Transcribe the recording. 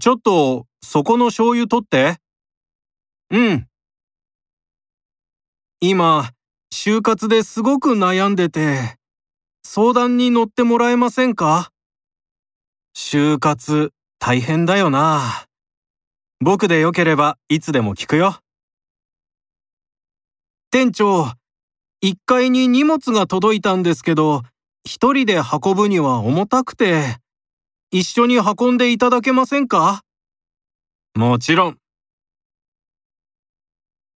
ちょっと、そこの醤油取って。うん。今、就活ですごく悩んでて、相談に乗ってもらえませんか？就活、大変だよな。僕でよければいつでも聞くよ。店長、1階に荷物が届いたんですけど、一人で運ぶには重たくて、一緒に運んでいただけませんか？もちろん。